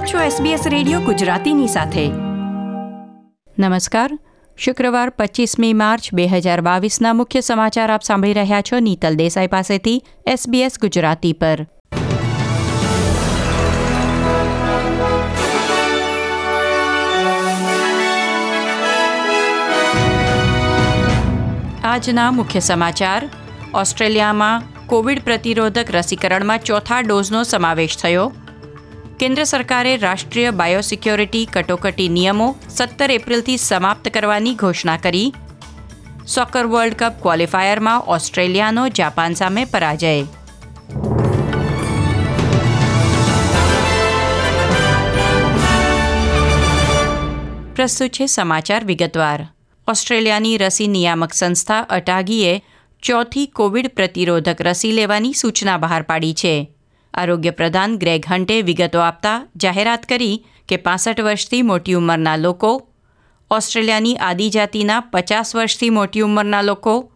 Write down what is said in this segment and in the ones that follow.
આપ છો SBS radio ગુજરાતીની સાથે. નમસ્કાર. શુક્રવાર પચીસમી માર્ચ બે હજાર બાવીસના મુખ્ય સમાચાર આપ સાંભળી રહ્યા છો નીતલ દેસાઈ પાસેથી SBS ગુજરાતી પર. આજના મુખ્ય સમાચાર. ઓસ્ટ્રેલિયામાં કોવિડ પ્રતિરોધક રસીકરણમાં ચોથા ડોઝનો સમાવેશ થયો. કેન્દ્ર સરકારે રાષ્ટ્રીય બાયોસિક્યોરિટી કટોકટી નિયમો સત્તર એપ્રિલથી સમાપ્ત કરવાની ઘોષણા કરી. સોકર વર્લ્ડ કપ ક્વોલિફાયરમાં ઓસ્ટ્રેલિયાનો જાપાન સામે પરાજય. પ્રસ્તુત છે સમાચાર વિગતવાર. ઓસ્ટ્રેલિયાની રસી નિયામક સંસ્થા અટાગીએ ચોથી કોવિડ પ્રતિરોધક રસી લેવાની સૂચના બહાર પાડી છે. આરોગ્ય પ્રધાન ગ્રેગ હન્ટે વિગતો આપતા જાહેરાત કરી કે પાસઠ વર્ષથી મોટી ઉંમરના લોકો, ઓસ્ટ્રેલિયાની આદિજાતિના પચાસ વર્ષથી મોટી ઉંમરના લોકો,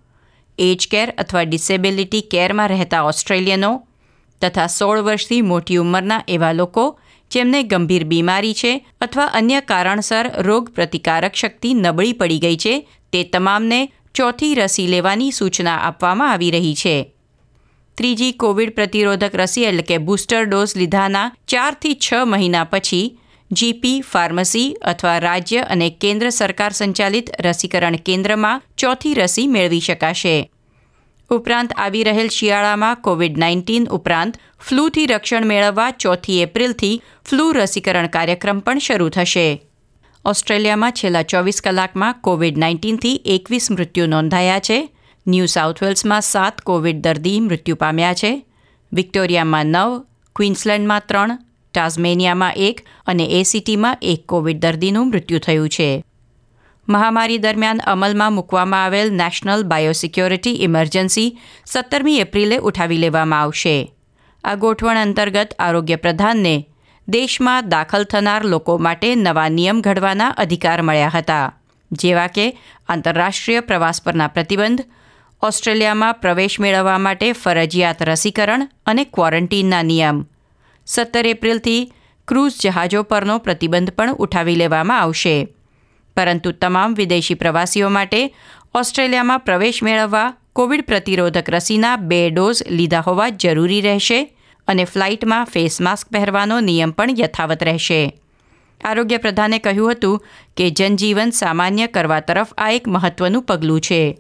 એજ કેર અથવા ડિસેબિલિટી કેરમાં રહેતા ઓસ્ટ્રેલિયનો તથા સોળ વર્ષથી મોટી ઉંમરના એવા લોકો જેમને ગંભીર બીમારી છે અથવા અન્ય કારણસર રોગ પ્રતિકારક શક્તિ નબળી પડી ગઈ છે, તે તમામને ચોથી રસી લેવાની સૂચના આપવામાં આવી રહી છે. ત્રીજી કોવિડ પ્રતિરોધક રસી એટલે કે બૂસ્ટર ડોઝ લીધાના ચારથી છ મહિના પછી જીપી, ફાર્મસી અથવા રાજ્ય અને કેન્દ્ર સરકાર સંચાલિત રસીકરણ કેન્દ્રમાં ચોથી રસી મેળવી શકાશે. ઉપરાંત આવી રહેલ શિયાળામાં કોવિડ નાઇન્ટીન ઉપરાંત ફ્લૂથી રક્ષણ મેળવવા ચોથી એપ્રિલથી ફ્લૂ રસીકરણ કાર્યક્રમ પણ શરૂ થશે. ઓસ્ટ્રેલિયામાં છેલ્લા ચોવીસ કલાકમાં કોવિડ નાઇન્ટીનથી એકવીસ મૃત્યુ નોંધાયા છે. ન્યૂ સાઉથ વેલ્સમાં સાત કોવિડ દર્દી મૃત્યુ પામ્યા છે. વિક્ટોરિયામાં નવ, ક્વીન્સલેન્ડમાં ત્રણ, ટાઝમેનિયામાં એક અને એસીટીમાં એક કોવિડ દર્દીનું મૃત્યુ થયું છે. મહામારી દરમિયાન અમલમાં મૂકવામાં આવેલ નેશનલ બાયોસિક્યોરિટી ઇમરજન્સી સત્તરમી એપ્રિલે ઉઠાવી લેવામાં આવશે. આ ગોઠવણ અંતર્ગત આરોગ્ય પ્રધાનને દેશમાં દાખલ થનાર લોકો માટે નવા નિયમ ઘડવાના અધિકાર મળ્યા હતા, જેવા કે આંતરરાષ્ટ્રીય પ્રવાસ પરના પ્રતિબંધ ઓસ્ટ્રેલિયામાં પ્રવેશ મેળવવા માટે ફરજિયાત રસીકરણ અને ક્વોરન્ટીનના નિયમ. સત્તર એપ્રિલથી ક્રૂઝ જહાજો પરનો પ્રતિબંધ પણ ઉઠાવી લેવામાં આવશે. પરંતુ તમામ વિદેશી પ્રવાસીઓ માટે ઓસ્ટ્રેલિયામાં પ્રવેશ મેળવવા કોવિડ પ્રતિરોધક રસીના બે ડોઝ લીધા હોવા જરૂરી રહેશે અને ફ્લાઇટમાં ફેસ માસ્ક પહેરવાનો નિયમ પણ યથાવત રહેશે. આરોગ્ય પ્રધાને કહ્યું હતું કે જનજીવન સામાન્ય કરવા તરફ આ એક મહત્વનું પગલું છે.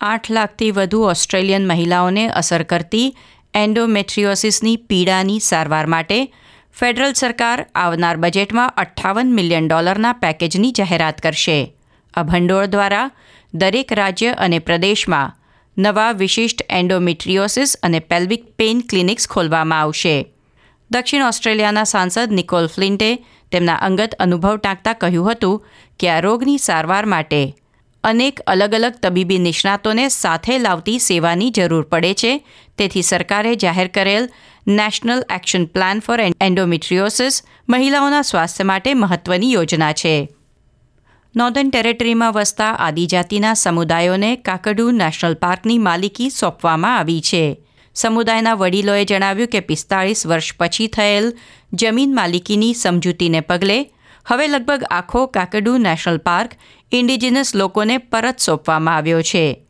આઠ લાખથી વધુ ઓસ્ટ્રેલિયન મહિલાઓને અસર કરતી એન્ડોમેટ્રિયોસિસની પીડાની સારવાર માટે ફેડરલ સરકાર આવનાર બજેટમાં અઠ્ઠાવન મિલિયન ડોલરના પેકેજની જાહેરાત કરશે. આ ભંડોળ દ્વારા દરેક રાજ્ય અને પ્રદેશમાં નવા વિશિષ્ટ એન્ડોમેટ્રિયોસિસ અને પેલ્વિક પેઇન ક્લિનિક્સ ખોલવામાં આવશે. દક્ષિણ ઓસ્ટ્રેલિયાના સાંસદ નિકોલ ફ્લિન્ટે તેમના અંગત અનુભવ ટાંકતા કહ્યું હતું કે આ રોગની સારવાર માટે અનેક અલગ અલગ તબીબી નિષ્ણાતોને સાથે લાવતી સેવાની જરૂર પડે છે. તેથી સરકારે જાહેર કરેલ national action plan for endometriosis મહિલાઓના સ્વાસ્થ્ય માટે મહત્વની યોજના છે. નોર્ધન ટેરેટરીમાં વસતા આદિજાતિના સમુદાયોને કાકડુ નેશનલ પાર્કની માલિકી સોંપવામાં આવી છે. સમુદાયના વડીલોએ જણાવ્યું કે પિસ્તાળીસ વર્ષ પછી થયેલ જમીન માલિકીની સમજૂતીને પગલે હવે લગભગ આખો કાકડુ નેશનલ પાર્ક ઇન્ડિજિનસ લોકોને પરત સોંપવામાં આવ્યો છે.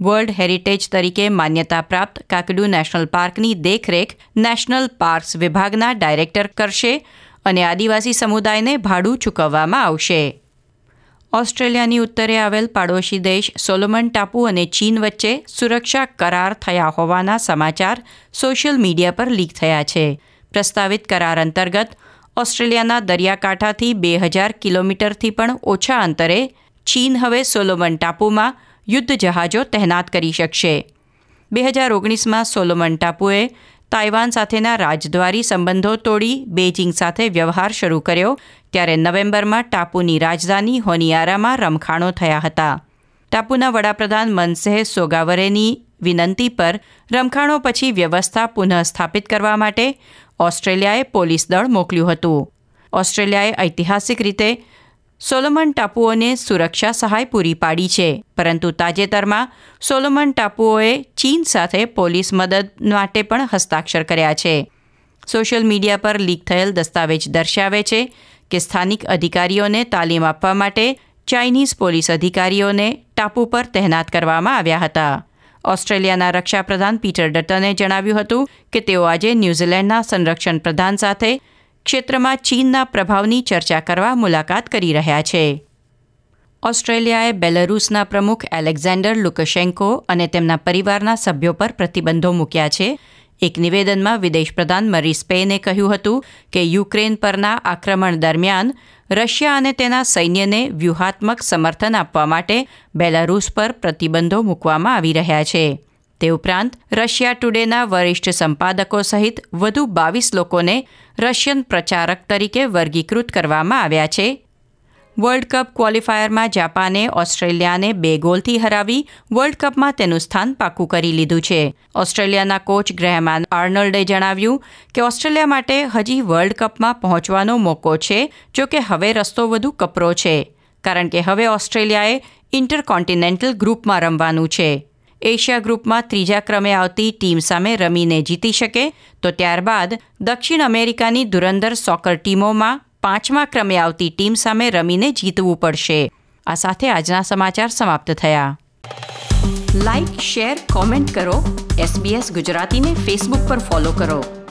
વર્લ્ડ હેરિટેજ તરીકે માન્યતા પ્રાપ્ત કાકડુ નેશનલ પાર્કની દેખરેખ નેશનલ પાર્ક્સ વિભાગના ડાયરેક્ટર કરશે અને આદિવાસી સમુદાયને ભાડું ચૂકવવામાં આવશે. ઓસ્ટ્રેલિયાની ઉત્તરે આવેલ પાડોશી દેશ સોલોમન ટાપુ અને ચીન વચ્ચે સુરક્ષા કરાર થયા હોવાના સમાચાર સોશિયલ મીડિયા પર લીક થયા છે. પ્રસ્તાવિત કરાર અંતર્ગત ઓસ્ટ્રેલિયાના દરિયાકાંઠાથી બે હજાર કિલોમીટરથી પણ ઓછા અંતરે ચીન હવે સોલોમન ટાપુમાં યુદ્ધ જહાજો તહેનાત કરી શકશે. બે હજાર ઓગણીસમાં સોલોમન ટાપુએ તાઇવાન સાથેના રાજદ્વારી સંબંધો તોડી બેઇજિંગ સાથે વ્યવહાર શરૂ કર્યો, ત્યારે નવેમ્બરમાં ટાપુની રાજધાની હોનિયારામાં રમખાણો થયા હતા. ટાપુના વડાપ્રધાન મનસેહ સોગાવરેની વિનંતી પર રમખાણો પછી વ્યવસ્થા પુનઃસ્થાપિત કરવા માટે ઓસ્ટ્રેલિયાએ પોલીસ દળ મોકલ્યું હતું. ઓસ્ટ્રેલિયાએ ઐતિહાસિક રીતે સોલોમન ટાપુઓને સુરક્ષા સહાય પૂરી પાડી છે, પરંતુ તાજેતરમાં સોલોમન ટાપુઓએ ચીન સાથે પોલીસ મદદ માટે પણ હસ્તાક્ષર કર્યા છે. સોશિયલ મીડિયા પર લીક થયેલ દસ્તાવેજ દર્શાવે છે કે સ્થાનિક અધિકારીઓને તાલીમ આપવા માટે ચાઇનીઝ પોલીસ અધિકારીઓને ટાપુ પર તહેનાત કરવામાં આવ્યા હતા. ઓસ્ટ્રેલિયાના રક્ષાપ્રધાન પીટર ડટને જણાવ્યું હતું કે તેઓ આજે ન્યૂઝીલેન્ડના સંરક્ષણ પ્રધાન સાથે ક્ષેત્રમાં ચીનના પ્રભાવની ચર્ચા કરવા મુલાકાત કરી રહ્યા છે. ઓસ્ટ્રેલિયાએ બેલારૂસના પ્રમુખ એલેક્ઝાન્ડર લુકશેન્કો અને તેમના પરિવારના સભ્યો પર પ્રતિબંધો મૂક્યા છે એક નિવેદનમાં વિદેશ પ્રધાન મરી સ્પેને કહ્યું હતું કે યુક્રેન પરના આક્રમણ દરમિયાન રશિયા અને તેના સૈન્યને વ્યૂહાત્મક સમર્થન આપવા માટે બેલારૂસ પર પ્રતિબંધો મૂકવામાં આવી રહ્યા છે. તે ઉપરાંત, રશિયા ટુડેના વરિષ્ઠ સંપાદકો સહિત વધુ બાવીસ લોકોને રશિયન પ્રચારક તરીકે વર્ગીકૃત કરવામાં આવ્યા છે. વર્લ્ડ કપ ક્વોલિફાયરમાં જાપાને ઓસ્ટ્રેલિયાને બે ગોલથી હરાવી વર્લ્ડ કપમાં તેનું સ્થાન પાકું કરી લીધું છે. ઓસ્ટ્રેલિયાના કોચ ગ્રેહમાન આર્નલ્ડે જણાવ્યું કે ઓસ્ટ્રેલિયા માટે હજી વર્લ્ડ કપમાં પહોંચવાનો મોકો છે જો કે હવે રસ્તો વધુ કપરો છે, કારણ કે હવે ઓસ્ટ્રેલિયાએ ઇન્ટરકોન્ટિનેન્ટલ ગ્રુપમાં રમવાનું છે. એશિયા ગ્રુપમાં ત્રીજા ક્રમે આવતી ટીમ સામે રમીને જીતી શકે તો ત્યારબાદ દક્ષિણ અમેરિકાની ધુરંધર સોકર ટીમોમાં પાંચમા ક્રમે આવતી ટીમ સામે રમીને જીતવું પડશે. આ સાથે આજના સમાચાર સમાપ્ત થયા. લાઇક શેર કોમેન્ટ કરો. એસબીએસ ગુજરાતીને ફેસબુક પર ફોલો કરો.